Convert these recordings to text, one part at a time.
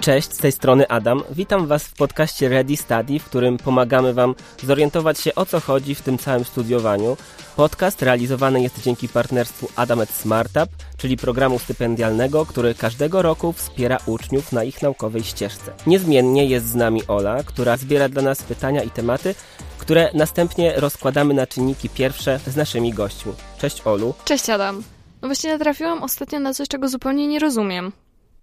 Cześć, z tej strony Adam. Witam Was w podcaście Ready Study, w którym pomagamy Wam zorientować się o co chodzi w tym całym studiowaniu. Podcast realizowany jest dzięki partnerstwu Adamet Smartup, czyli programu stypendialnego, który każdego roku wspiera uczniów na ich naukowej ścieżce. Niezmiennie jest z nami Ola, która zbiera dla nas pytania i tematy, które następnie rozkładamy na czynniki pierwsze z naszymi gośćmi. Cześć Olu. Cześć Adam. No właśnie natrafiłam ostatnio na coś, czego zupełnie nie rozumiem.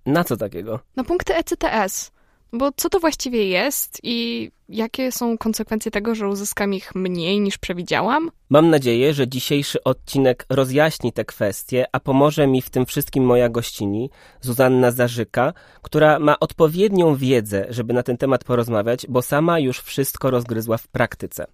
Na co takiego? Na punkty ECTS. Bo co to właściwie jest i jakie są konsekwencje tego, że uzyskam ich mniej niż przewidziałam? Mam nadzieję, że dzisiejszy odcinek rozjaśni te kwestie, a pomoże mi w tym wszystkim moja gościni, Zuzanna Zarzyka, która ma odpowiednią wiedzę, żeby na ten temat porozmawiać, bo sama już wszystko rozgryzła w praktyce.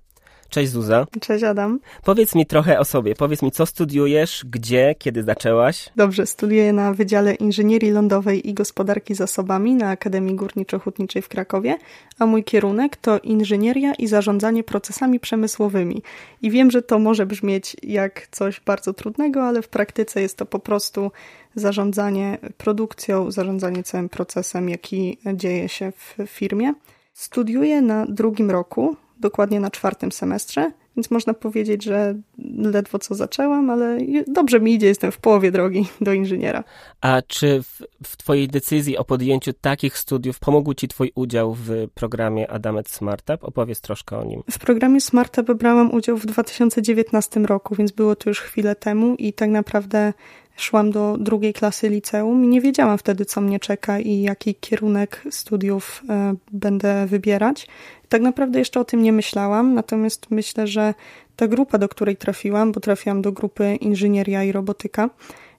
Cześć Zuza. Cześć Adam. Powiedz mi trochę o sobie. Powiedz mi, co studiujesz, gdzie, kiedy zaczęłaś? Dobrze, studiuję na Wydziale Inżynierii Lądowej i Gospodarki Zasobami na Akademii Górniczo-Hutniczej w Krakowie, a mój kierunek to inżynieria i zarządzanie procesami przemysłowymi. I wiem, że to może brzmieć jak coś bardzo trudnego, ale w praktyce jest to po prostu zarządzanie produkcją, zarządzanie całym procesem, jaki dzieje się w firmie. Studiuję na drugim roku dokładnie na czwartym semestrze, więc można powiedzieć, że ledwo co zaczęłam, ale dobrze mi idzie, jestem w połowie drogi do inżyniera. A czy w, w Twojej decyzji o podjęciu takich studiów pomógł Ci Twój udział w programie Adamet Smartup? Opowiedz troszkę o nim. W programie Smartup brałam udział w 2019 roku, więc było to już chwilę temu i tak naprawdę szłam do drugiej klasy liceum i nie wiedziałam wtedy, co mnie czeka i jaki kierunek studiów e, będę wybierać. Tak naprawdę jeszcze o tym nie myślałam, natomiast myślę, że ta grupa, do której trafiłam, bo trafiłam do grupy inżynieria i robotyka,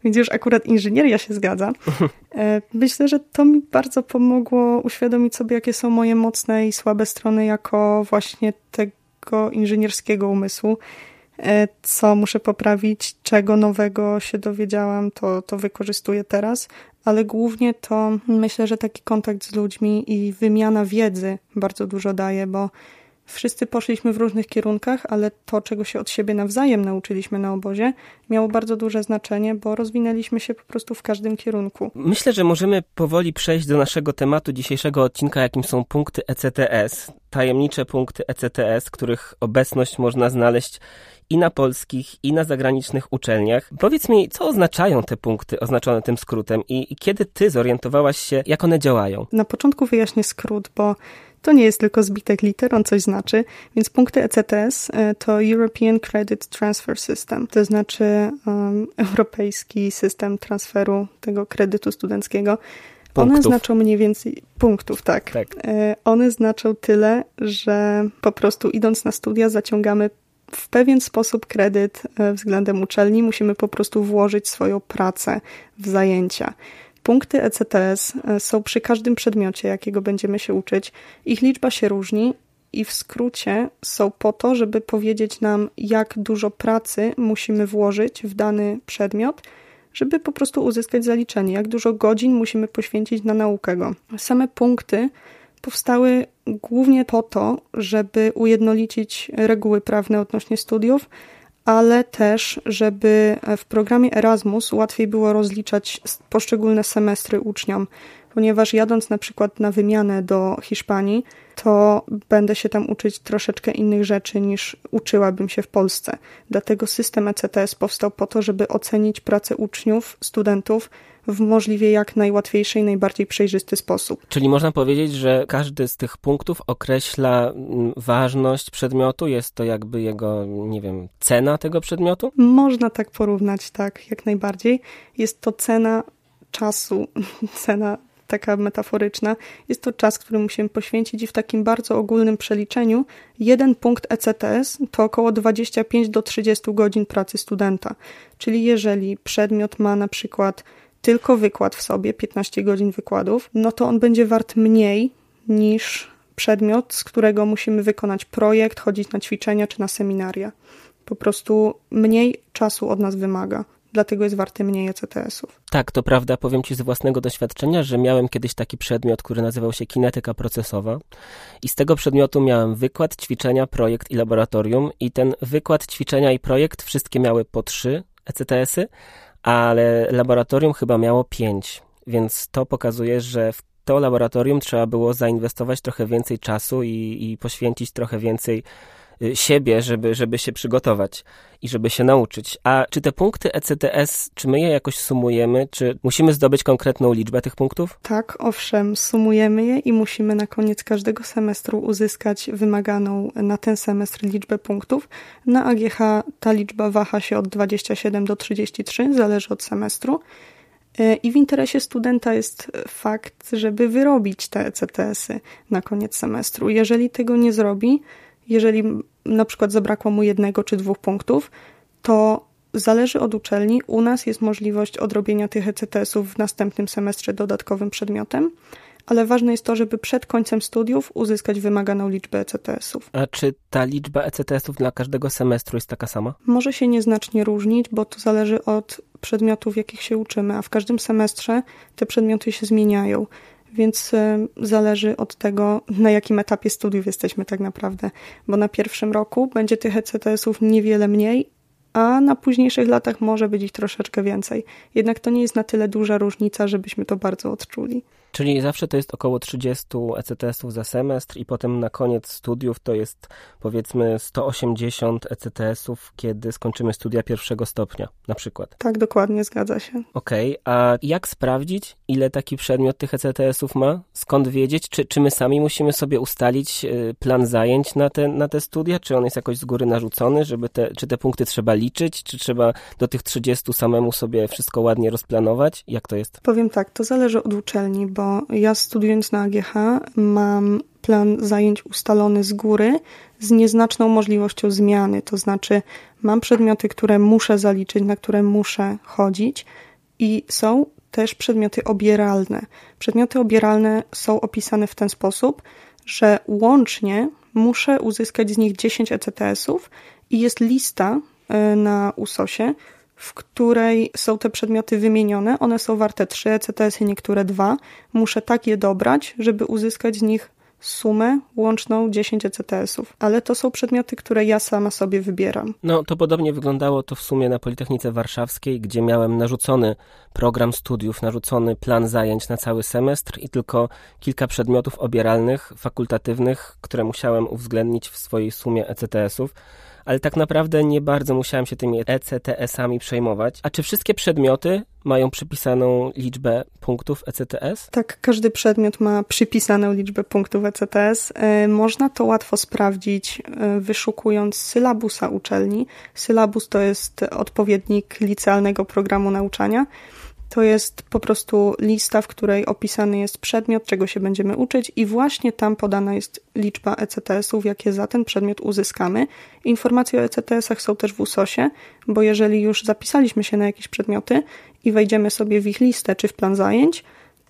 więc już akurat inżynieria się zgadza. E, myślę, że to mi bardzo pomogło uświadomić sobie, jakie są moje mocne i słabe strony jako właśnie tego inżynierskiego umysłu co muszę poprawić, czego nowego się dowiedziałam, to, to wykorzystuję teraz, ale głównie to myślę, że taki kontakt z ludźmi i wymiana wiedzy bardzo dużo daje, bo wszyscy poszliśmy w różnych kierunkach, ale to, czego się od siebie nawzajem nauczyliśmy na obozie, miało bardzo duże znaczenie, bo rozwinęliśmy się po prostu w każdym kierunku. Myślę, że możemy powoli przejść do naszego tematu dzisiejszego odcinka, jakim są punkty ECTS. Tajemnicze punkty ECTS, których obecność można znaleźć i na polskich, i na zagranicznych uczelniach. Powiedz mi, co oznaczają te punkty oznaczone tym skrótem i, i kiedy ty zorientowałaś się, jak one działają? Na początku wyjaśnię skrót, bo to nie jest tylko zbitek liter, on coś znaczy. Więc punkty ECTS e, to European Credit Transfer System, to znaczy um, europejski system transferu tego kredytu studenckiego. Punktów. One znaczą mniej więcej punktów, tak. tak. E, one znaczą tyle, że po prostu idąc na studia zaciągamy w pewien sposób kredyt e, względem uczelni, musimy po prostu włożyć swoją pracę w zajęcia. Punkty ECTS e, są przy każdym przedmiocie, jakiego będziemy się uczyć. Ich liczba się różni i w skrócie są po to, żeby powiedzieć nam, jak dużo pracy musimy włożyć w dany przedmiot, żeby po prostu uzyskać zaliczenie, jak dużo godzin musimy poświęcić na naukę go. Same punkty powstały głównie po to, żeby ujednolicić reguły prawne odnośnie studiów, ale też, żeby w programie Erasmus łatwiej było rozliczać poszczególne semestry uczniom, ponieważ jadąc na przykład na wymianę do Hiszpanii, to będę się tam uczyć troszeczkę innych rzeczy niż uczyłabym się w Polsce. Dlatego system ECTS powstał po to, żeby ocenić pracę uczniów, studentów w możliwie jak najłatwiejszy i najbardziej przejrzysty sposób. Czyli można powiedzieć, że każdy z tych punktów określa mm, ważność przedmiotu, jest to jakby jego, nie wiem, cena tego przedmiotu? Można tak porównać, tak, jak najbardziej. Jest to cena czasu, cena taka metaforyczna, jest to czas, który musimy poświęcić i w takim bardzo ogólnym przeliczeniu jeden punkt ECTS to około 25 do 30 godzin pracy studenta. Czyli jeżeli przedmiot ma na przykład tylko wykład w sobie, 15 godzin wykładów, no to on będzie wart mniej niż przedmiot, z którego musimy wykonać projekt, chodzić na ćwiczenia czy na seminaria. Po prostu mniej czasu od nas wymaga dlatego jest warty mniej ECTS-ów. Tak, to prawda. Powiem Ci z własnego doświadczenia, że miałem kiedyś taki przedmiot, który nazywał się kinetyka procesowa i z tego przedmiotu miałem wykład, ćwiczenia, projekt i laboratorium i ten wykład, ćwiczenia i projekt wszystkie miały po trzy ECTS-y, ale laboratorium chyba miało pięć, więc to pokazuje, że w to laboratorium trzeba było zainwestować trochę więcej czasu i, i poświęcić trochę więcej siebie, żeby, żeby się przygotować i żeby się nauczyć. A czy te punkty ECTS, czy my je jakoś sumujemy, czy musimy zdobyć konkretną liczbę tych punktów? Tak, owszem, sumujemy je i musimy na koniec każdego semestru uzyskać wymaganą na ten semestr liczbę punktów. Na AGH ta liczba waha się od 27 do 33, zależy od semestru. Y, I w interesie studenta jest fakt, żeby wyrobić te ECTS-y na koniec semestru. Jeżeli tego nie zrobi, jeżeli na przykład zabrakło mu jednego czy dwóch punktów, to zależy od uczelni. U nas jest możliwość odrobienia tych ECTS-ów w następnym semestrze dodatkowym przedmiotem, ale ważne jest to, żeby przed końcem studiów uzyskać wymaganą liczbę ECTS-ów. A czy ta liczba ECTS-ów dla każdego semestru jest taka sama? Może się nieznacznie różnić, bo to zależy od przedmiotów, jakich się uczymy, a w każdym semestrze te przedmioty się zmieniają więc e, zależy od tego, na jakim etapie studiów jesteśmy tak naprawdę, bo na pierwszym roku będzie tych ECTS-ów niewiele mniej, a na późniejszych latach może być ich troszeczkę więcej. Jednak to nie jest na tyle duża różnica, żebyśmy to bardzo odczuli. Czyli zawsze to jest około 30 ECTS-ów za semestr i potem na koniec studiów to jest powiedzmy 180 ECTS-ów, kiedy skończymy studia pierwszego stopnia na przykład. Tak, dokładnie, zgadza się. Okej, okay, a jak sprawdzić, ile taki przedmiot tych ECTS-ów ma? Skąd wiedzieć? Czy, czy my sami musimy sobie ustalić y, plan zajęć na te, na te studia? Czy on jest jakoś z góry narzucony, żeby te, czy te punkty trzeba liczyć? Czy trzeba do tych 30 samemu sobie wszystko ładnie rozplanować? Jak to jest? Powiem tak, to zależy od uczelni, bo ja studiując na AGH mam plan zajęć ustalony z góry z nieznaczną możliwością zmiany. To znaczy, mam przedmioty, które muszę zaliczyć, na które muszę chodzić, i są też przedmioty obieralne. Przedmioty obieralne są opisane w ten sposób, że łącznie muszę uzyskać z nich 10 ECTS-ów i jest lista e, na USOSie, w której są te przedmioty wymienione. One są warte 3 ECTS-y, niektóre 2. Muszę tak je dobrać, żeby uzyskać z nich sumę łączną 10 ECTS-ów. Ale to są przedmioty, które ja sama sobie wybieram. No, to podobnie wyglądało to w sumie na Politechnice Warszawskiej, gdzie miałem narzucony program studiów, narzucony plan zajęć na cały semestr i tylko kilka przedmiotów obieralnych, fakultatywnych, które musiałem uwzględnić w swojej sumie ECTS-ów ale tak naprawdę nie bardzo musiałem się tymi ECTS-ami przejmować. A czy wszystkie przedmioty mają przypisaną liczbę punktów ECTS? Tak, każdy przedmiot ma przypisaną liczbę punktów ECTS. E, można to łatwo sprawdzić, e, wyszukując sylabusa uczelni. Sylabus to jest odpowiednik licealnego programu nauczania. To jest po prostu lista, w której opisany jest przedmiot, czego się będziemy uczyć, i właśnie tam podana jest liczba ECTS-ów, jakie za ten przedmiot uzyskamy. Informacje o ECTS-ach są też w USOSie, bo jeżeli już zapisaliśmy się na jakieś przedmioty i wejdziemy sobie w ich listę czy w plan zajęć,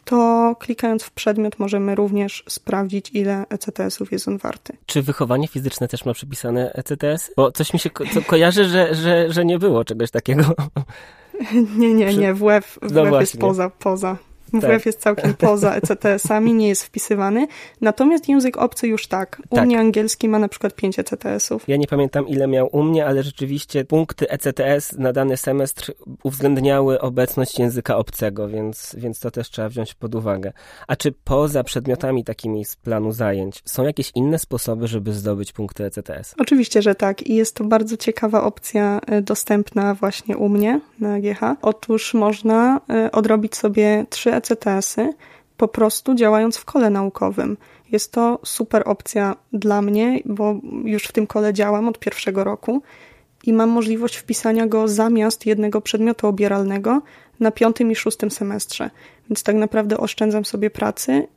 to klikając w przedmiot możemy również sprawdzić, ile ECTS-ów jest on warty. Czy wychowanie fizyczne też ma przypisane ECTS? Bo coś mi się ko kojarzy, że, że, że nie było czegoś takiego. Nie, nie, nie. WF, WF no jest poza, poza. WF tak. jest całkiem poza ECTS-ami, nie jest wpisywany. Natomiast język obcy już tak. U tak. mnie angielski ma na przykład 5 ECTS-ów. Ja nie pamiętam ile miał u mnie, ale rzeczywiście punkty ECTS na dany semestr uwzględniały obecność języka obcego, więc, więc to też trzeba wziąć pod uwagę. A czy poza przedmiotami takimi z planu zajęć są jakieś inne sposoby, żeby zdobyć punkty ECTS? Oczywiście, że tak. I jest to bardzo ciekawa opcja e, dostępna właśnie u mnie na GH. Otóż można e, odrobić sobie 3 ECTS ECTS-y po prostu działając w kole naukowym. Jest to super opcja dla mnie, bo już w tym kole działam od pierwszego roku i mam możliwość wpisania go zamiast jednego przedmiotu obieralnego na piątym i szóstym semestrze. Więc tak naprawdę oszczędzam sobie pracy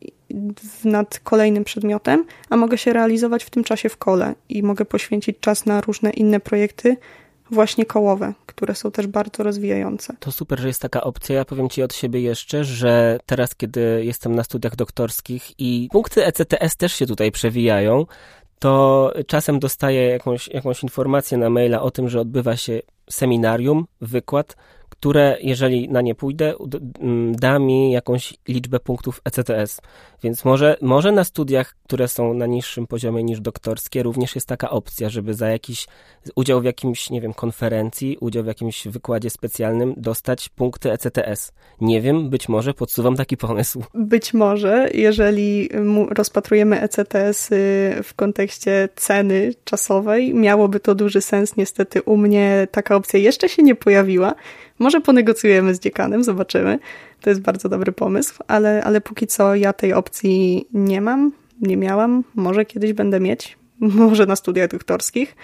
nad kolejnym przedmiotem, a mogę się realizować w tym czasie w kole i mogę poświęcić czas na różne inne projekty, właśnie kołowe, które są też bardzo rozwijające. To super, że jest taka opcja. Ja powiem Ci od siebie jeszcze, że teraz, kiedy jestem na studiach doktorskich i punkty ECTS też się tutaj przewijają, to czasem dostaję jakąś, jakąś informację na maila o tym, że odbywa się seminarium, wykład, które, jeżeli na nie pójdę, da mi jakąś liczbę punktów ECTS. Więc może, może na studiach, które są na niższym poziomie niż doktorskie, również jest taka opcja, żeby za jakiś udział w jakimś, nie wiem, konferencji, udział w jakimś wykładzie specjalnym dostać punkty ECTS. Nie wiem, być może podsuwam taki pomysł. Być może, jeżeli rozpatrujemy ECTS w kontekście ceny czasowej, miałoby to duży sens. Niestety u mnie taka opcja jeszcze się nie pojawiła. Może ponegocjujemy z dziekanem, zobaczymy. To jest bardzo dobry pomysł, ale, ale póki co ja tej opcji nie mam, nie miałam. Może kiedyś będę mieć, może na studiach doktorskich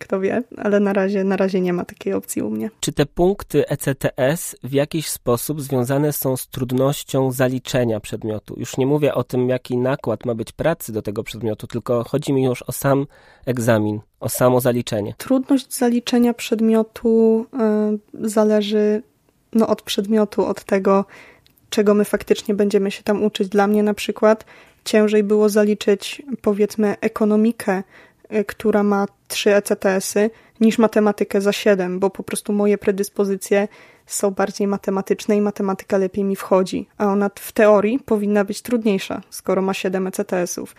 kto wie, ale na razie, na razie nie ma takiej opcji u mnie. Czy te punkty ECTS w jakiś sposób związane są z trudnością zaliczenia przedmiotu? Już nie mówię o tym, jaki nakład ma być pracy do tego przedmiotu, tylko chodzi mi już o sam egzamin, o samo zaliczenie. Trudność zaliczenia przedmiotu y, zależy no, od przedmiotu, od tego, czego my faktycznie będziemy się tam uczyć. Dla mnie na przykład ciężej było zaliczyć, powiedzmy, ekonomikę która ma 3 ECTS-y, niż matematykę za 7, bo po prostu moje predyspozycje są bardziej matematyczne i matematyka lepiej mi wchodzi, a ona w teorii powinna być trudniejsza, skoro ma 7 ECTS-ów.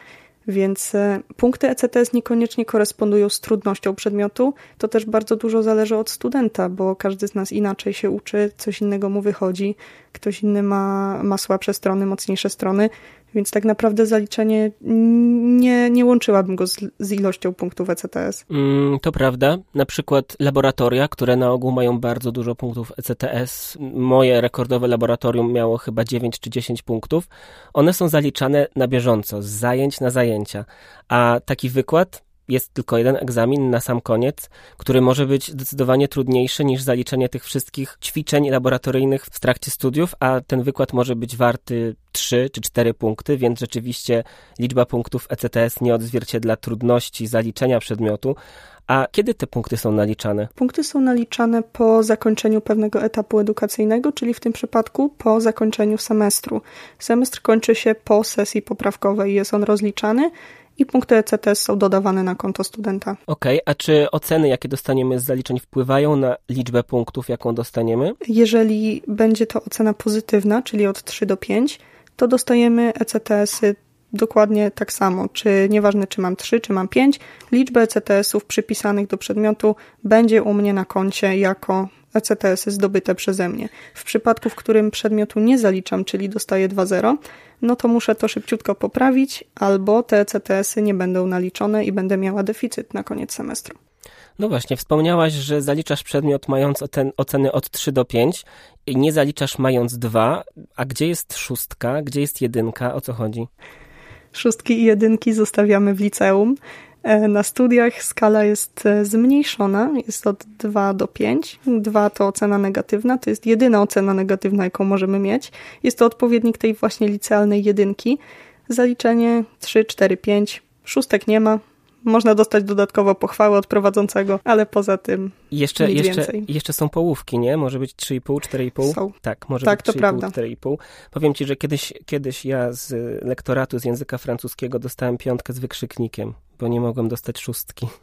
Więc y, punkty ECTS niekoniecznie korespondują z trudnością przedmiotu. To też bardzo dużo zależy od studenta, bo każdy z nas inaczej się uczy, coś innego mu wychodzi, ktoś inny ma, ma słabsze strony, mocniejsze strony, więc tak naprawdę zaliczenie nie, nie łączyłabym go z, z ilością punktów ECTS. Mm, to prawda. Na przykład laboratoria, które na ogół mają bardzo dużo punktów ECTS. Moje rekordowe laboratorium miało chyba 9 czy 10 punktów. One są zaliczane na bieżąco, z zajęć na zajęcia. A taki wykład jest tylko jeden egzamin na sam koniec, który może być zdecydowanie trudniejszy niż zaliczenie tych wszystkich ćwiczeń laboratoryjnych w trakcie studiów, a ten wykład może być warty 3 czy 4 punkty, więc rzeczywiście liczba punktów ECTS nie odzwierciedla trudności zaliczenia przedmiotu. A kiedy te punkty są naliczane? Punkty są naliczane po zakończeniu pewnego etapu edukacyjnego, czyli w tym przypadku po zakończeniu semestru. Semestr kończy się po sesji poprawkowej, jest on rozliczany i punkty ECTS są dodawane na konto studenta. Okej, okay, a czy oceny, jakie dostaniemy z zaliczeń, wpływają na liczbę punktów, jaką dostaniemy? Jeżeli będzie to ocena pozytywna, czyli od 3 do 5, to dostajemy ECTS-y dokładnie tak samo. Czy nieważne, czy mam 3, czy mam 5, liczba ECTS-ów przypisanych do przedmiotu będzie u mnie na koncie jako ECTS-y zdobyte przeze mnie. W przypadku, w którym przedmiotu nie zaliczam, czyli dostaję 2.0, no to muszę to szybciutko poprawić, albo te ECTS-y nie będą naliczone i będę miała deficyt na koniec semestru. No właśnie, wspomniałaś, że zaliczasz przedmiot mając oceny od 3 do 5 i nie zaliczasz mając 2, a gdzie jest szóstka, gdzie jest jedynka, o co chodzi? Szóstki i jedynki zostawiamy w liceum. E, na studiach skala jest e, zmniejszona, jest od 2 do 5. 2 to ocena negatywna, to jest jedyna ocena negatywna, jaką możemy mieć. Jest to odpowiednik tej właśnie licealnej jedynki. Zaliczenie 3, 4, 5. Szóstek nie ma, można dostać dodatkowo pochwałę od prowadzącego, ale poza tym jeszcze, nic jeszcze, więcej. Jeszcze są połówki, nie? Może być 3,5, 4,5? Są. Tak, może tak, być 3,5, 4,5. Powiem ci, że kiedyś, kiedyś ja z lektoratu z języka francuskiego dostałem piątkę z wykrzyknikiem, bo nie mogłem dostać szóstki.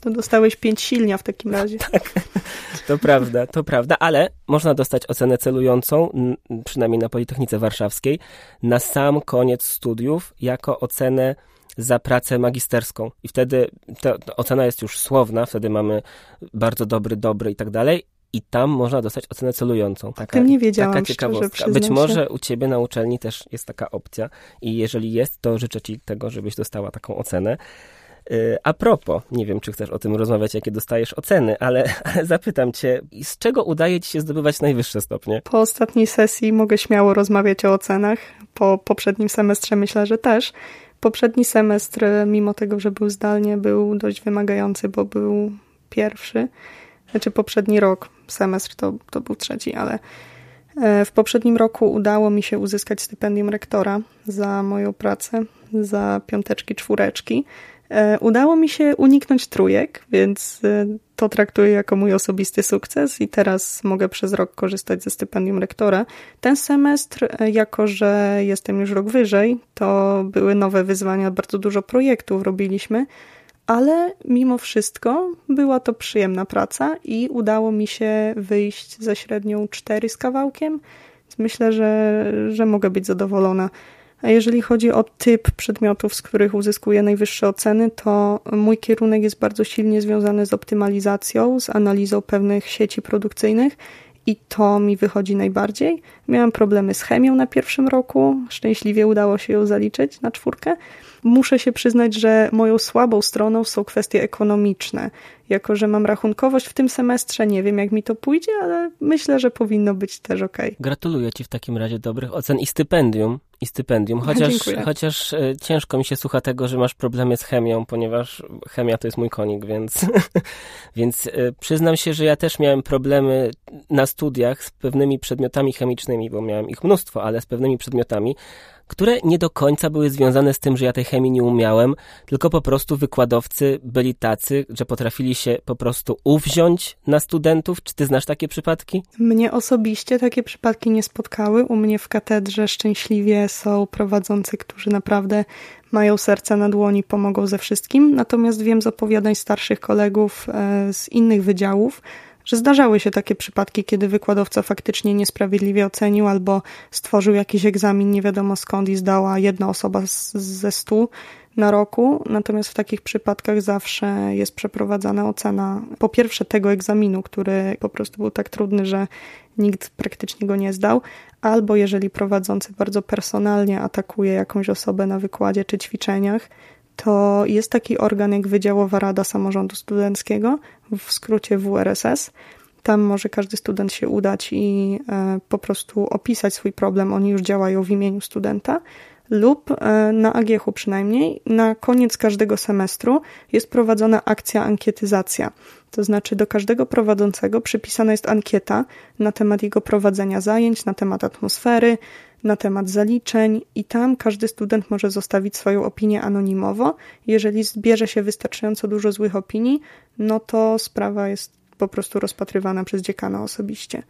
To dostałeś pięć silnia w takim razie. tak, to prawda, to prawda, ale można dostać ocenę celującą, przynajmniej na Politechnice Warszawskiej, na sam koniec studiów jako ocenę za pracę magisterską. I wtedy ta, ocena jest już słowna, wtedy mamy bardzo dobry, dobry i tak dalej. I tam można dostać ocenę celującą. Taka, Tym nie wiedziałam, taka ciekawostka. Być może u ciebie na uczelni też jest taka opcja. I jeżeli jest, to życzę ci tego, żebyś dostała taką ocenę. Y, a propos, nie wiem, czy chcesz o tym rozmawiać, jakie dostajesz oceny, ale, ale zapytam cię, z czego udaje ci się zdobywać najwyższe stopnie? Po ostatniej sesji mogę śmiało rozmawiać o ocenach. Po poprzednim semestrze myślę, że też. Poprzedni semestr, mimo tego, że był zdalnie, był dość wymagający, bo był pierwszy. Znaczy poprzedni rok, semestr to, to był trzeci, ale e, w poprzednim roku udało mi się uzyskać stypendium rektora za moją pracę, za piąteczki, czwóreczki. E, udało mi się uniknąć trójek, więc e, to traktuję jako mój osobisty sukces i teraz mogę przez rok korzystać ze stypendium rektora. Ten semestr, e, jako że jestem już rok wyżej, to były nowe wyzwania, bardzo dużo projektów robiliśmy, ale mimo wszystko była to przyjemna praca i udało mi się wyjść ze średnią 4 z kawałkiem. Więc myślę, że, że mogę być zadowolona. A jeżeli chodzi o typ przedmiotów, z których uzyskuję najwyższe oceny, to mój kierunek jest bardzo silnie związany z optymalizacją, z analizą pewnych sieci produkcyjnych i to mi wychodzi najbardziej. Miałam problemy z chemią na pierwszym roku, szczęśliwie udało się ją zaliczyć na czwórkę. Muszę się przyznać, że moją słabą stroną są kwestie ekonomiczne. Jako, że mam rachunkowość w tym semestrze, nie wiem jak mi to pójdzie, ale myślę, że powinno być też ok. Gratuluję Ci w takim razie dobrych ocen i stypendium. I stypendium, chociaż, chociaż e, ciężko mi się słucha tego, że masz problemy z chemią, ponieważ chemia to jest mój konik, więc, więc e, przyznam się, że ja też miałem problemy na studiach z pewnymi przedmiotami chemicznymi, bo miałem ich mnóstwo, ale z pewnymi przedmiotami, które nie do końca były związane z tym, że ja tej chemii nie umiałem, tylko po prostu wykładowcy byli tacy, że potrafili się po prostu uwziąć na studentów. Czy ty znasz takie przypadki? Mnie osobiście takie przypadki nie spotkały. U mnie w katedrze szczęśliwie są prowadzący, którzy naprawdę mają serce na dłoni, pomogą ze wszystkim. Natomiast wiem z opowiadań starszych kolegów e, z innych wydziałów, że zdarzały się takie przypadki, kiedy wykładowca faktycznie niesprawiedliwie ocenił albo stworzył jakiś egzamin nie wiadomo skąd i zdała jedna osoba z, ze stu na roku. Natomiast w takich przypadkach zawsze jest przeprowadzana ocena po pierwsze tego egzaminu, który po prostu był tak trudny, że nikt praktycznie go nie zdał, albo jeżeli prowadzący bardzo personalnie atakuje jakąś osobę na wykładzie czy ćwiczeniach, to jest taki organ jak Wydziałowa Rada Samorządu Studenckiego, w skrócie WRSS. Tam może każdy student się udać i e, po prostu opisać swój problem. Oni już działają w imieniu studenta. Lub e, na AGH przynajmniej, na koniec każdego semestru jest prowadzona akcja ankietyzacja. To znaczy do każdego prowadzącego przypisana jest ankieta na temat jego prowadzenia zajęć, na temat atmosfery, na temat zaliczeń i tam każdy student może zostawić swoją opinię anonimowo. Jeżeli zbierze się wystarczająco dużo złych opinii, no to sprawa jest po prostu rozpatrywana przez dziekana osobiście.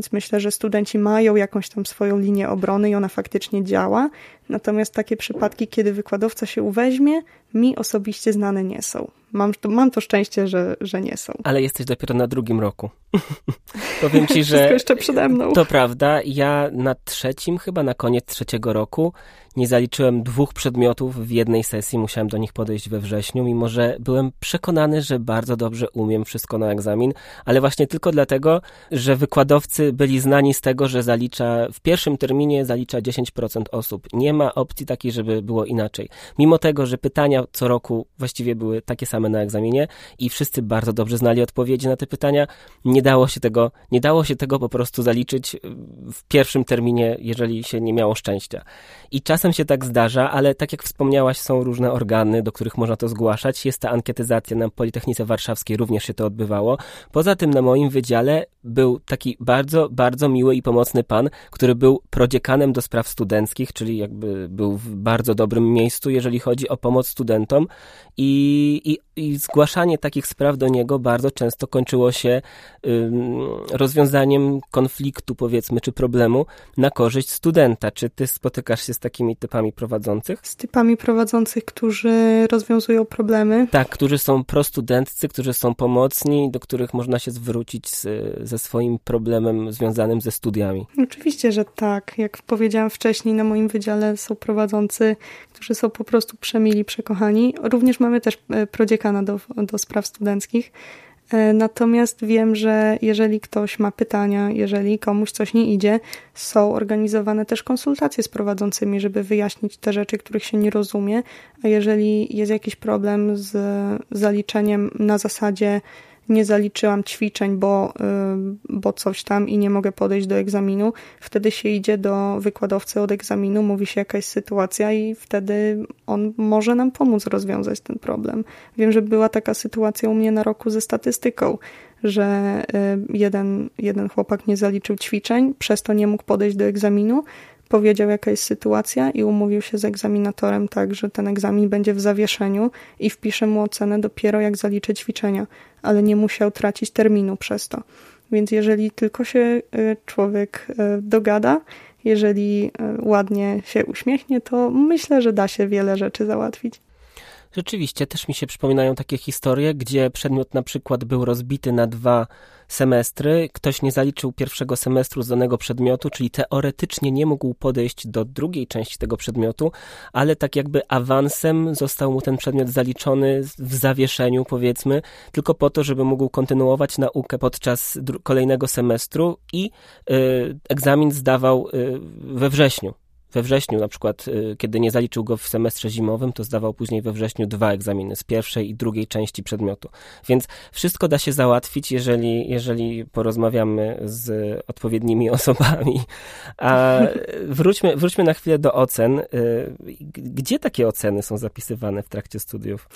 Więc myślę, że studenci mają jakąś tam swoją linię obrony i ona faktycznie działa. Natomiast takie przypadki, kiedy wykładowca się uweźmie, mi osobiście znane nie są. Mam to, mam to szczęście, że, że nie są. Ale jesteś dopiero na drugim roku. Powiem ci, że. Wszystko jeszcze przede mną. To prawda. Ja na trzecim, chyba na koniec trzeciego roku, nie zaliczyłem dwóch przedmiotów w jednej sesji. Musiałem do nich podejść we wrześniu, mimo że byłem przekonany, że bardzo dobrze umiem wszystko na egzamin, ale właśnie tylko dlatego, że wykładowcy byli znani z tego, że zalicza w pierwszym terminie zalicza 10% osób. Nie ma opcji takiej, żeby było inaczej. Mimo tego, że pytania co roku właściwie były takie same na egzaminie i wszyscy bardzo dobrze znali odpowiedzi na te pytania, nie dało się tego, nie dało się tego po prostu zaliczyć w pierwszym terminie, jeżeli się nie miało szczęścia. I czasem się tak zdarza, ale tak jak wspomniałaś, są różne organy, do których można to zgłaszać. Jest ta ankietyzacja na Politechnice Warszawskiej, również się to odbywało. Poza tym na moim wydziale był taki bardzo, bardzo miły i pomocny pan, który był prodziekanem do spraw studenckich, czyli jakby był w bardzo dobrym miejscu, jeżeli chodzi o pomoc studentom i, i, i zgłaszanie takich spraw do niego bardzo często kończyło się ym, rozwiązaniem konfliktu, powiedzmy, czy problemu na korzyść studenta. Czy ty spotykasz się z takimi typami prowadzących? Z typami prowadzących, którzy rozwiązują problemy? Tak, którzy są prostudenccy, którzy są pomocni, do których można się zwrócić z, ze swoim problemem związanym ze studiami. Oczywiście, że tak. Jak powiedziałam wcześniej, na moim wydziale są prowadzący, którzy są po prostu przemili, przekochani. Również mamy też e, prodziekana do, do spraw studenckich. E, natomiast wiem, że jeżeli ktoś ma pytania, jeżeli komuś coś nie idzie, są organizowane też konsultacje z prowadzącymi, żeby wyjaśnić te rzeczy, których się nie rozumie. A jeżeli jest jakiś problem z zaliczeniem na zasadzie nie zaliczyłam ćwiczeń, bo, y, bo coś tam i nie mogę podejść do egzaminu, wtedy się idzie do wykładowcy od egzaminu, mówi się jaka jest sytuacja i wtedy on może nam pomóc rozwiązać ten problem. Wiem, że była taka sytuacja u mnie na roku ze statystyką, że y, jeden, jeden chłopak nie zaliczył ćwiczeń, przez to nie mógł podejść do egzaminu, powiedział, jaka jest sytuacja i umówił się z egzaminatorem tak, że ten egzamin będzie w zawieszeniu i wpisze mu ocenę dopiero jak zaliczy ćwiczenia, ale nie musiał tracić terminu przez to. Więc jeżeli tylko się y, człowiek y, dogada, jeżeli y, ładnie się uśmiechnie, to myślę, że da się wiele rzeczy załatwić. Rzeczywiście, też mi się przypominają takie historie, gdzie przedmiot na przykład był rozbity na dwa semestry, ktoś nie zaliczył pierwszego semestru z danego przedmiotu, czyli teoretycznie nie mógł podejść do drugiej części tego przedmiotu, ale tak jakby awansem został mu ten przedmiot zaliczony w zawieszeniu, powiedzmy, tylko po to, żeby mógł kontynuować naukę podczas kolejnego semestru i y, egzamin zdawał y, we wrześniu we wrześniu, na przykład, y, kiedy nie zaliczył go w semestrze zimowym, to zdawał później we wrześniu dwa egzaminy z pierwszej i drugiej części przedmiotu. Więc wszystko da się załatwić, jeżeli, jeżeli porozmawiamy z odpowiednimi osobami. A wróćmy, wróćmy na chwilę do ocen. Y, gdzie takie oceny są zapisywane w trakcie studiów?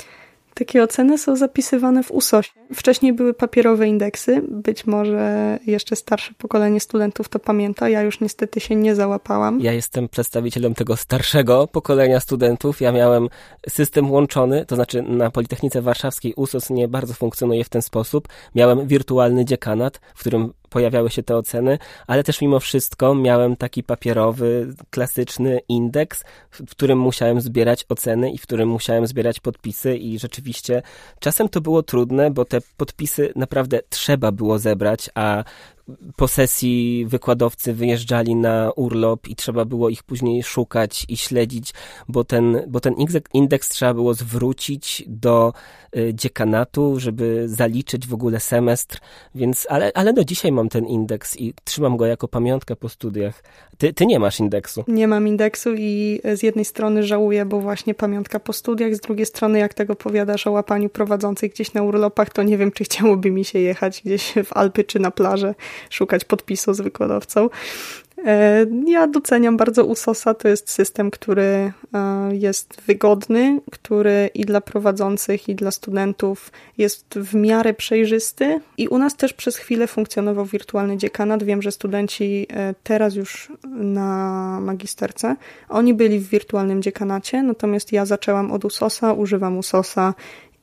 Takie oceny są zapisywane w USOSie. Wcześniej były papierowe indeksy, być może jeszcze starsze pokolenie studentów to pamięta, ja już niestety się nie załapałam. Ja jestem przedstawicielem tego starszego pokolenia studentów, ja miałem system łączony, to znaczy na Politechnice Warszawskiej USOS nie bardzo funkcjonuje w ten sposób. Miałem wirtualny dziekanat, w którym pojawiały się te oceny, ale też mimo wszystko miałem taki papierowy, klasyczny indeks, w którym musiałem zbierać oceny i w którym musiałem zbierać podpisy i rzeczywiście czasem to było trudne, bo te podpisy naprawdę trzeba było zebrać, a po sesji wykładowcy wyjeżdżali na urlop i trzeba było ich później szukać i śledzić, bo ten, bo ten indeks trzeba było zwrócić do y, dziekanatu, żeby zaliczyć w ogóle semestr, więc, ale, ale do dzisiaj mam ten indeks i trzymam go jako pamiątkę po studiach. Ty, ty nie masz indeksu. Nie mam indeksu i z jednej strony żałuję, bo właśnie pamiątka po studiach, z drugiej strony jak tego powiadasz o łapaniu prowadzących gdzieś na urlopach, to nie wiem, czy chciałoby mi się jechać gdzieś w Alpy czy na plażę szukać podpisu z wykładowcą. E, ja doceniam bardzo USOSa. To jest system, który e, jest wygodny, który i dla prowadzących, i dla studentów jest w miarę przejrzysty. I u nas też przez chwilę funkcjonował wirtualny dziekanat. Wiem, że studenci e, teraz już na magisterce, oni byli w wirtualnym dziekanacie, natomiast ja zaczęłam od USOSa, używam USOSa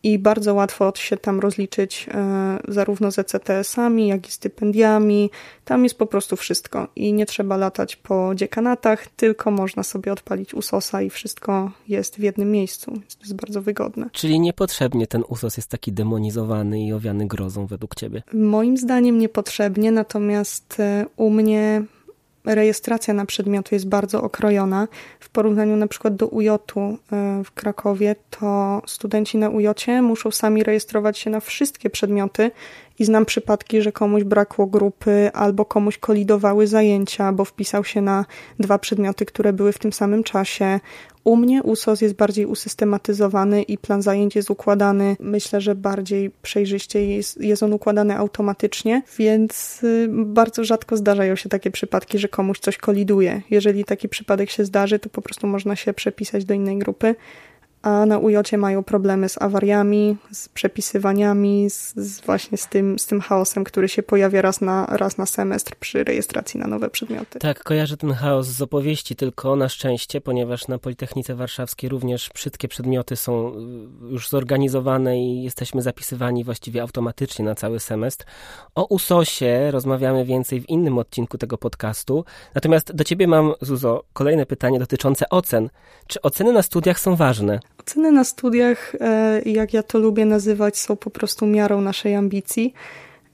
i bardzo łatwo się tam rozliczyć e, zarówno z ECTS-ami, jak i stypendiami. Tam jest po prostu wszystko i nie trzeba latać po dziekanatach, tylko można sobie odpalić USOSa i wszystko jest w jednym miejscu. To jest bardzo wygodne. Czyli niepotrzebnie ten USOS jest taki demonizowany i owiany grozą według ciebie? Moim zdaniem niepotrzebnie, natomiast e, u mnie rejestracja na przedmioty jest bardzo okrojona. W porównaniu na przykład do UJ e, w Krakowie, to studenci na UJ muszą sami rejestrować się na wszystkie przedmioty i znam przypadki, że komuś brakło grupy albo komuś kolidowały zajęcia, bo wpisał się na dwa przedmioty, które były w tym samym czasie. U mnie USOS jest bardziej usystematyzowany i plan zajęć jest układany, myślę, że bardziej przejrzyście jest, jest on układany automatycznie, więc y, bardzo rzadko zdarzają się takie przypadki, że komuś coś koliduje. Jeżeli taki przypadek się zdarzy, to po prostu można się przepisać do innej grupy a na UJ mają problemy z awariami, z przepisywaniami, z, z, właśnie z tym, z tym chaosem, który się pojawia raz na, raz na semestr przy rejestracji na nowe przedmioty. Tak, kojarzę ten chaos z opowieści, tylko na szczęście, ponieważ na Politechnice Warszawskiej również wszystkie przedmioty są y, już zorganizowane i jesteśmy zapisywani właściwie automatycznie na cały semestr. O USOSie rozmawiamy więcej w innym odcinku tego podcastu. Natomiast do ciebie mam, Zuzo, kolejne pytanie dotyczące ocen. Czy oceny na studiach są ważne? Oceny na studiach, e, jak ja to lubię nazywać, są po prostu miarą naszej ambicji.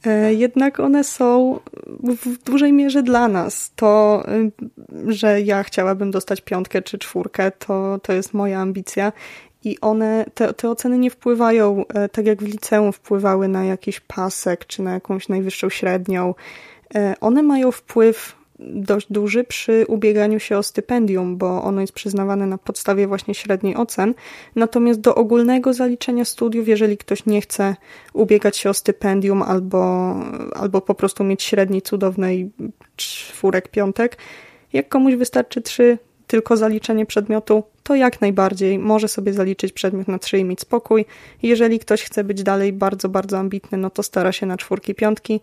E, jednak one są w dużej mierze dla nas. To, e, że ja chciałabym dostać piątkę czy czwórkę, to, to jest moja ambicja. I one, te, te oceny nie wpływają, tak jak w liceum wpływały na jakiś pasek czy na jakąś najwyższą średnią. One mają wpływ dość duży przy ubieganiu się o stypendium, bo ono jest przyznawane na podstawie właśnie średniej ocen. Natomiast do ogólnego zaliczenia studiów, jeżeli ktoś nie chce ubiegać się o stypendium albo, albo po prostu mieć średni cudownej czwórek, piątek, jak komuś wystarczy trzy tylko zaliczenie przedmiotu, to jak najbardziej może sobie zaliczyć przedmiot na trzy i mieć spokój. Jeżeli ktoś chce być dalej bardzo, bardzo ambitny, no to stara się na czwórki, piątki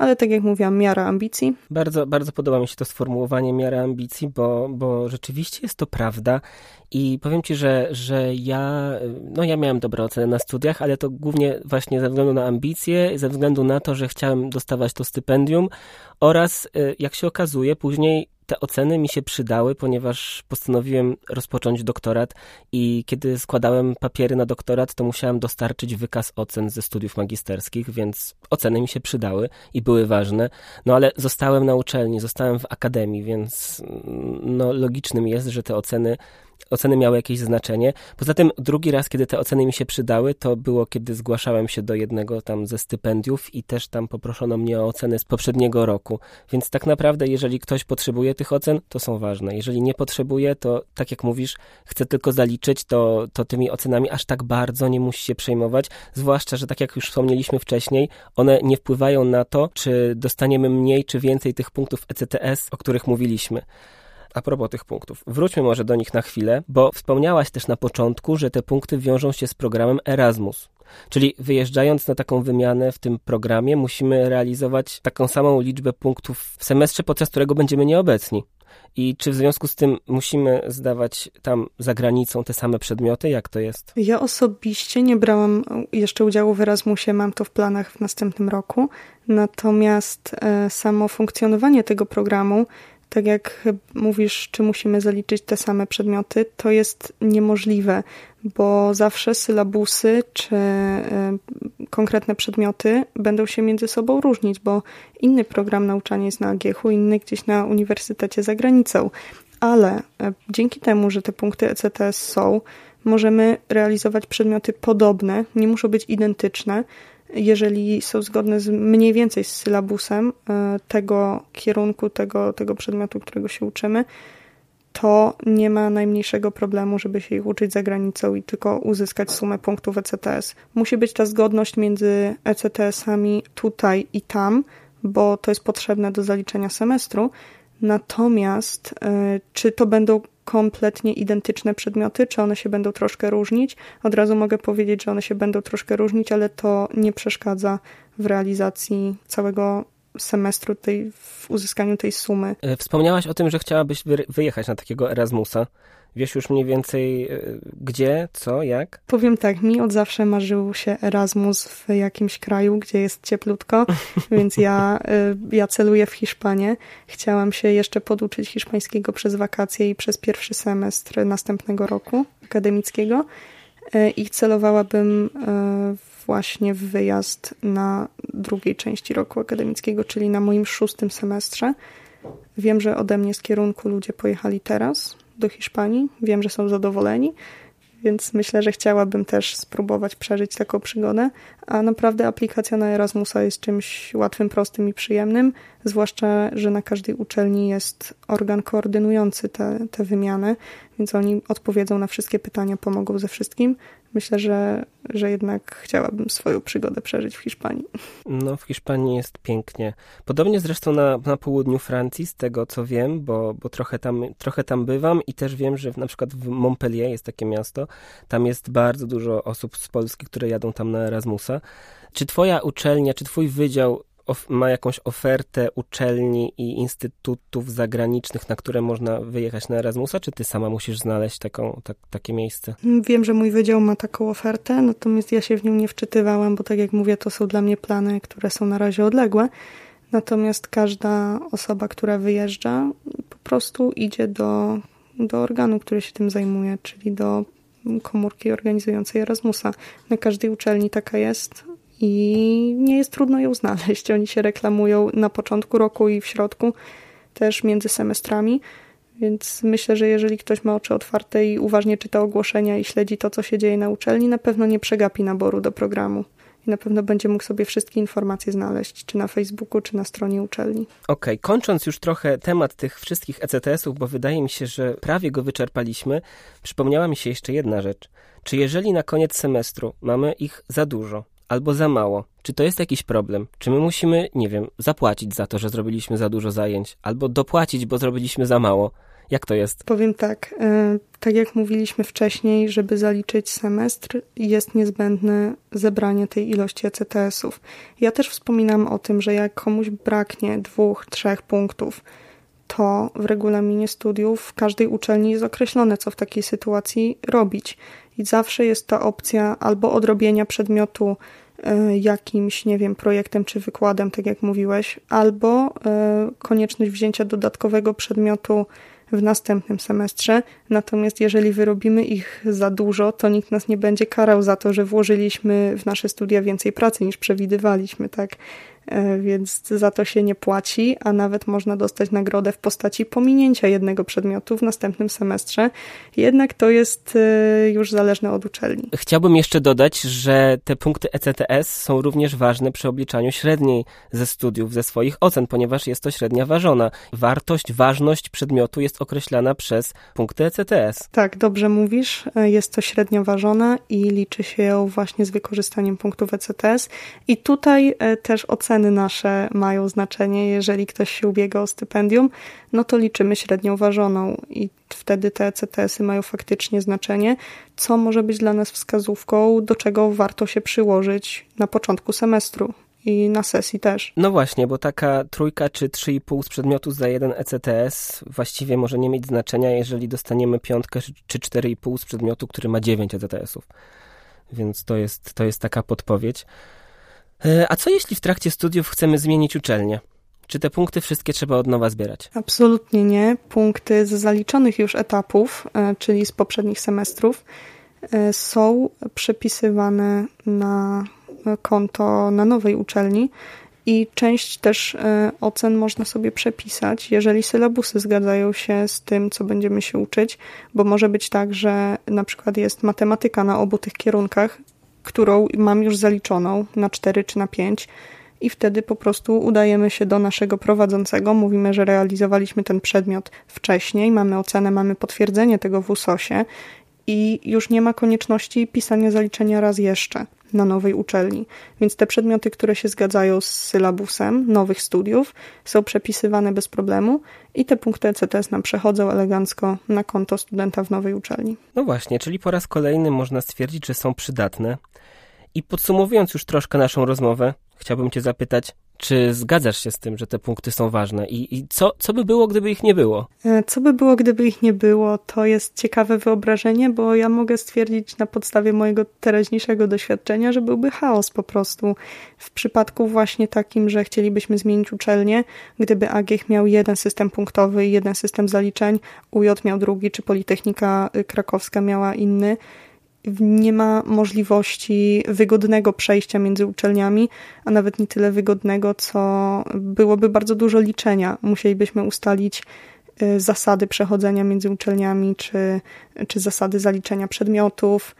ale tak jak mówiłam, miara ambicji. Bardzo, bardzo podoba mi się to sformułowanie miara ambicji, bo, bo rzeczywiście jest to prawda i powiem Ci, że, że ja, no ja miałem dobre oceny na studiach, ale to głównie właśnie ze względu na ambicje, ze względu na to, że chciałem dostawać to stypendium oraz, y, jak się okazuje, później te oceny mi się przydały, ponieważ postanowiłem rozpocząć doktorat i kiedy składałem papiery na doktorat, to musiałem dostarczyć wykaz ocen ze studiów magisterskich, więc oceny mi się przydały i były ważne. No ale zostałem na uczelni, zostałem w akademii, więc no, logicznym jest, że te oceny oceny miały jakieś znaczenie. Poza tym drugi raz, kiedy te oceny mi się przydały, to było, kiedy zgłaszałem się do jednego tam ze stypendiów i też tam poproszono mnie o oceny z poprzedniego roku. Więc tak naprawdę, jeżeli ktoś potrzebuje tych ocen, to są ważne. Jeżeli nie potrzebuje, to tak jak mówisz, chce tylko zaliczyć, to, to tymi ocenami aż tak bardzo nie musi się przejmować. Zwłaszcza, że tak jak już wspomnieliśmy wcześniej, one nie wpływają na to, czy dostaniemy mniej czy więcej tych punktów ECTS, o których mówiliśmy. A propos tych punktów, wróćmy może do nich na chwilę, bo wspomniałaś też na początku, że te punkty wiążą się z programem Erasmus. Czyli wyjeżdżając na taką wymianę w tym programie, musimy realizować taką samą liczbę punktów w semestrze, podczas którego będziemy nieobecni. I czy w związku z tym musimy zdawać tam za granicą te same przedmioty? Jak to jest? Ja osobiście nie brałam jeszcze udziału w Erasmusie, mam to w planach w następnym roku. Natomiast e, samo funkcjonowanie tego programu tak jak mówisz, czy musimy zaliczyć te same przedmioty, to jest niemożliwe, bo zawsze sylabusy czy e, konkretne przedmioty będą się między sobą różnić, bo inny program nauczania jest na AGH-u, inny gdzieś na uniwersytecie za granicą. Ale e, dzięki temu, że te punkty ECTS są, możemy realizować przedmioty podobne, nie muszą być identyczne, jeżeli są zgodne z mniej więcej z sylabusem e, tego kierunku, tego, tego przedmiotu, którego się uczymy, to nie ma najmniejszego problemu, żeby się ich uczyć za granicą i tylko uzyskać sumę punktów ECTS. Musi być ta zgodność między ECTS-ami tutaj i tam, bo to jest potrzebne do zaliczenia semestru. Natomiast e, czy to będą kompletnie identyczne przedmioty, czy one się będą troszkę różnić. Od razu mogę powiedzieć, że one się będą troszkę różnić, ale to nie przeszkadza w realizacji całego semestru, tej, w uzyskaniu tej sumy. E, wspomniałaś o tym, że chciałabyś wyjechać na takiego Erasmusa. Wiesz już mniej więcej e, gdzie, co, jak? Powiem tak, mi od zawsze marzył się Erasmus w jakimś kraju, gdzie jest cieplutko, więc ja, e, ja celuję w Hiszpanię. Chciałam się jeszcze poduczyć hiszpańskiego przez wakacje i przez pierwszy semestr następnego roku akademickiego e, i celowałabym właśnie w wyjazd na drugiej części roku akademickiego, czyli na moim szóstym semestrze. Wiem, że ode mnie z kierunku ludzie pojechali teraz, do Hiszpanii. Wiem, że są zadowoleni, więc myślę, że chciałabym też spróbować przeżyć taką przygodę. A naprawdę aplikacja na Erasmusa jest czymś łatwym, prostym i przyjemnym, zwłaszcza, że na każdej uczelni jest organ koordynujący te, te wymiany, więc oni odpowiedzą na wszystkie pytania, pomogą ze wszystkim myślę, że, że jednak chciałabym swoją przygodę przeżyć w Hiszpanii. No, w Hiszpanii jest pięknie. Podobnie zresztą na, na południu Francji, z tego co wiem, bo, bo trochę, tam, trochę tam bywam i też wiem, że w, na przykład w Montpellier jest takie miasto, tam jest bardzo dużo osób z Polski, które jadą tam na Erasmusa. Czy twoja uczelnia, czy twój wydział ma jakąś ofertę uczelni i instytutów zagranicznych, na które można wyjechać na Erasmusa, czy ty sama musisz znaleźć taką, tak, takie miejsce? Wiem, że mój wydział ma taką ofertę, natomiast ja się w nią nie wczytywałam, bo tak jak mówię, to są dla mnie plany, które są na razie odległe. Natomiast każda osoba, która wyjeżdża, po prostu idzie do, do organu, który się tym zajmuje, czyli do komórki organizującej Erasmusa. Na każdej uczelni taka jest i nie jest trudno ją znaleźć. Oni się reklamują na początku roku i w środku, też między semestrami. Więc myślę, że jeżeli ktoś ma oczy otwarte i uważnie czyta ogłoszenia i śledzi to, co się dzieje na uczelni, na pewno nie przegapi naboru do programu. I na pewno będzie mógł sobie wszystkie informacje znaleźć, czy na Facebooku, czy na stronie uczelni. Okej, okay. kończąc już trochę temat tych wszystkich ECTS-ów, bo wydaje mi się, że prawie go wyczerpaliśmy, przypomniała mi się jeszcze jedna rzecz. Czy jeżeli na koniec semestru mamy ich za dużo, albo za mało. Czy to jest jakiś problem? Czy my musimy, nie wiem, zapłacić za to, że zrobiliśmy za dużo zajęć, albo dopłacić, bo zrobiliśmy za mało? Jak to jest? Powiem tak. E, tak jak mówiliśmy wcześniej, żeby zaliczyć semestr, jest niezbędne zebranie tej ilości ECTS-ów. Ja też wspominam o tym, że jak komuś braknie dwóch, trzech punktów, to w regulaminie studiów w każdej uczelni jest określone, co w takiej sytuacji robić. I zawsze jest ta opcja albo odrobienia przedmiotu e, jakimś, nie wiem, projektem czy wykładem, tak jak mówiłeś, albo e, konieczność wzięcia dodatkowego przedmiotu w następnym semestrze. Natomiast jeżeli wyrobimy ich za dużo, to nikt nas nie będzie karał za to, że włożyliśmy w nasze studia więcej pracy niż przewidywaliśmy, tak? E, więc za to się nie płaci, a nawet można dostać nagrodę w postaci pominięcia jednego przedmiotu w następnym semestrze. Jednak to jest e, już zależne od uczelni. Chciałbym jeszcze dodać, że te punkty ECTS są również ważne przy obliczaniu średniej ze studiów, ze swoich ocen, ponieważ jest to średnia ważona. Wartość, ważność przedmiotu jest określana przez punkty ECTS. Tak, dobrze mówisz. E, jest to średnia ważona i liczy się ją właśnie z wykorzystaniem punktów ECTS. I tutaj też ocena oceny nasze mają znaczenie. Jeżeli ktoś się ubiega o stypendium, no to liczymy średnią ważoną i wtedy te CTS-y mają faktycznie znaczenie, co może być dla nas wskazówką, do czego warto się przyłożyć na początku semestru i na sesji też. No właśnie, bo taka trójka czy 3,5 z przedmiotu za jeden ECTS właściwie może nie mieć znaczenia, jeżeli dostaniemy piątkę czy 4,5 z przedmiotu, który ma 9 ECTS-ów. Więc to jest, to jest taka podpowiedź. E, a co jeśli w trakcie studiów chcemy zmienić uczelnię? Czy te punkty wszystkie trzeba od nowa zbierać? Absolutnie nie. Punkty z zaliczonych już etapów, e, czyli z poprzednich semestrów, e, są przepisywane na konto na nowej uczelni i część też ocen można sobie przepisać, jeżeli sylabusy zgadzają się z tym, co będziemy się uczyć, bo może być tak, że na przykład jest matematyka na obu tych kierunkach którą mam już zaliczoną na 4 czy na 5 i wtedy po prostu udajemy się do naszego prowadzącego, mówimy, że realizowaliśmy ten przedmiot wcześniej, mamy ocenę, mamy potwierdzenie tego w USOSie i już nie ma konieczności pisania zaliczenia raz jeszcze na nowej uczelni. Więc te przedmioty, które się zgadzają z sylabusem nowych studiów, są przepisywane bez problemu i te punkty ECTS nam przechodzą elegancko na konto studenta w nowej uczelni. No właśnie, czyli po raz kolejny można stwierdzić, że są przydatne. I podsumowując już troszkę naszą rozmowę, chciałbym Cię zapytać, czy zgadzasz się z tym, że te punkty są ważne? I, I, co, co by było, gdyby ich nie było? E, co by było, gdyby ich nie było? To jest ciekawe wyobrażenie, bo ja mogę stwierdzić na podstawie mojego teraźniejszego doświadczenia, że byłby chaos po prostu. W przypadku właśnie takim, że chcielibyśmy zmienić uczelnię, gdyby AGH miał jeden system punktowy i jeden system zaliczeń, UJ miał drugi, czy Politechnika Krakowska miała inny, nie ma możliwości wygodnego przejścia między uczelniami, a nawet nie tyle wygodnego, co byłoby bardzo dużo liczenia. Musielibyśmy ustalić y, zasady przechodzenia między uczelniami, czy, czy zasady zaliczenia przedmiotów,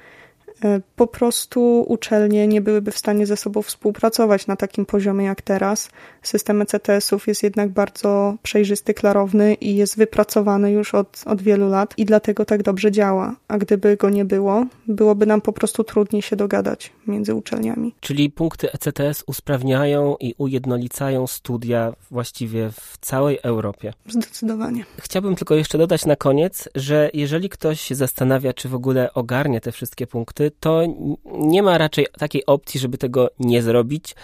po prostu uczelnie nie byłyby w stanie ze sobą współpracować na takim poziomie jak teraz. System ECTS-ów jest jednak bardzo przejrzysty, klarowny i jest wypracowany już od, od wielu lat i dlatego tak dobrze działa. A gdyby go nie było, byłoby nam po prostu trudniej się dogadać między uczelniami. Czyli punkty ECTS usprawniają i ujednolicają studia właściwie w całej Europie. Zdecydowanie. Chciałbym tylko jeszcze dodać na koniec, że jeżeli ktoś się zastanawia, czy w ogóle ogarnie te wszystkie punkty, to nie ma raczej takiej opcji, żeby tego nie zrobić.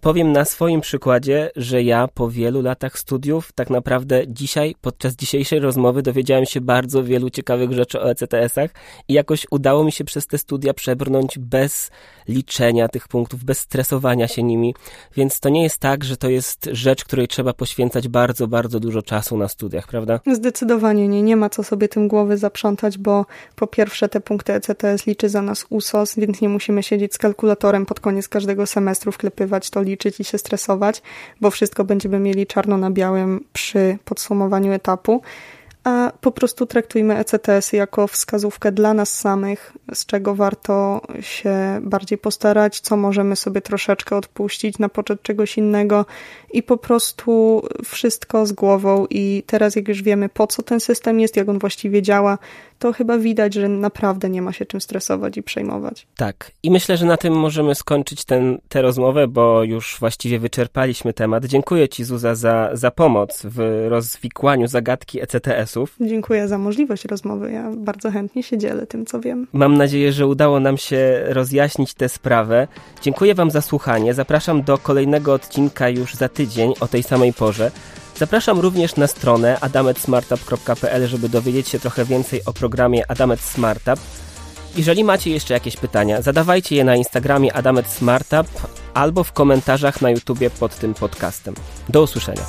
Powiem na swoim przykładzie, że ja po wielu latach studiów, tak naprawdę dzisiaj, podczas dzisiejszej rozmowy, dowiedziałem się bardzo wielu ciekawych rzeczy o ECTS-ach i jakoś udało mi się przez te studia przebrnąć bez liczenia tych punktów, bez stresowania się nimi. Więc to nie jest tak, że to jest rzecz, której trzeba poświęcać bardzo, bardzo dużo czasu na studiach, prawda? Zdecydowanie nie. Nie ma co sobie tym głowy zaprzątać, bo po pierwsze te punkty ECTS liczy za nas USOS, więc nie musimy siedzieć z kalkulatorem pod koniec każdego semestru, wklepywać to, liczyć i się stresować, bo wszystko będziemy mieli czarno na białym przy podsumowaniu etapu a po prostu traktujmy ECTS jako wskazówkę dla nas samych, z czego warto się bardziej postarać, co możemy sobie troszeczkę odpuścić na poczet czegoś innego i po prostu wszystko z głową. I teraz, jak już wiemy, po co ten system jest, jak on właściwie działa, to chyba widać, że naprawdę nie ma się czym stresować i przejmować. Tak. I myślę, że na tym możemy skończyć ten, tę rozmowę, bo już właściwie wyczerpaliśmy temat. Dziękuję Ci, Zuza, za, za pomoc w rozwikłaniu zagadki ECTS-ów. Dziękuję za możliwość rozmowy. Ja bardzo chętnie się dzielę tym, co wiem. Mam nadzieję, że udało nam się rozjaśnić tę sprawę. Dziękuję Wam za słuchanie. Zapraszam do kolejnego odcinka już za tydzień o tej samej porze. Zapraszam również na stronę adametsmartup.pl, żeby dowiedzieć się trochę więcej o programie Adamet Smartup. Jeżeli macie jeszcze jakieś pytania, zadawajcie je na Instagramie Adamet Smartup albo w komentarzach na YouTubie pod tym podcastem. Do usłyszenia.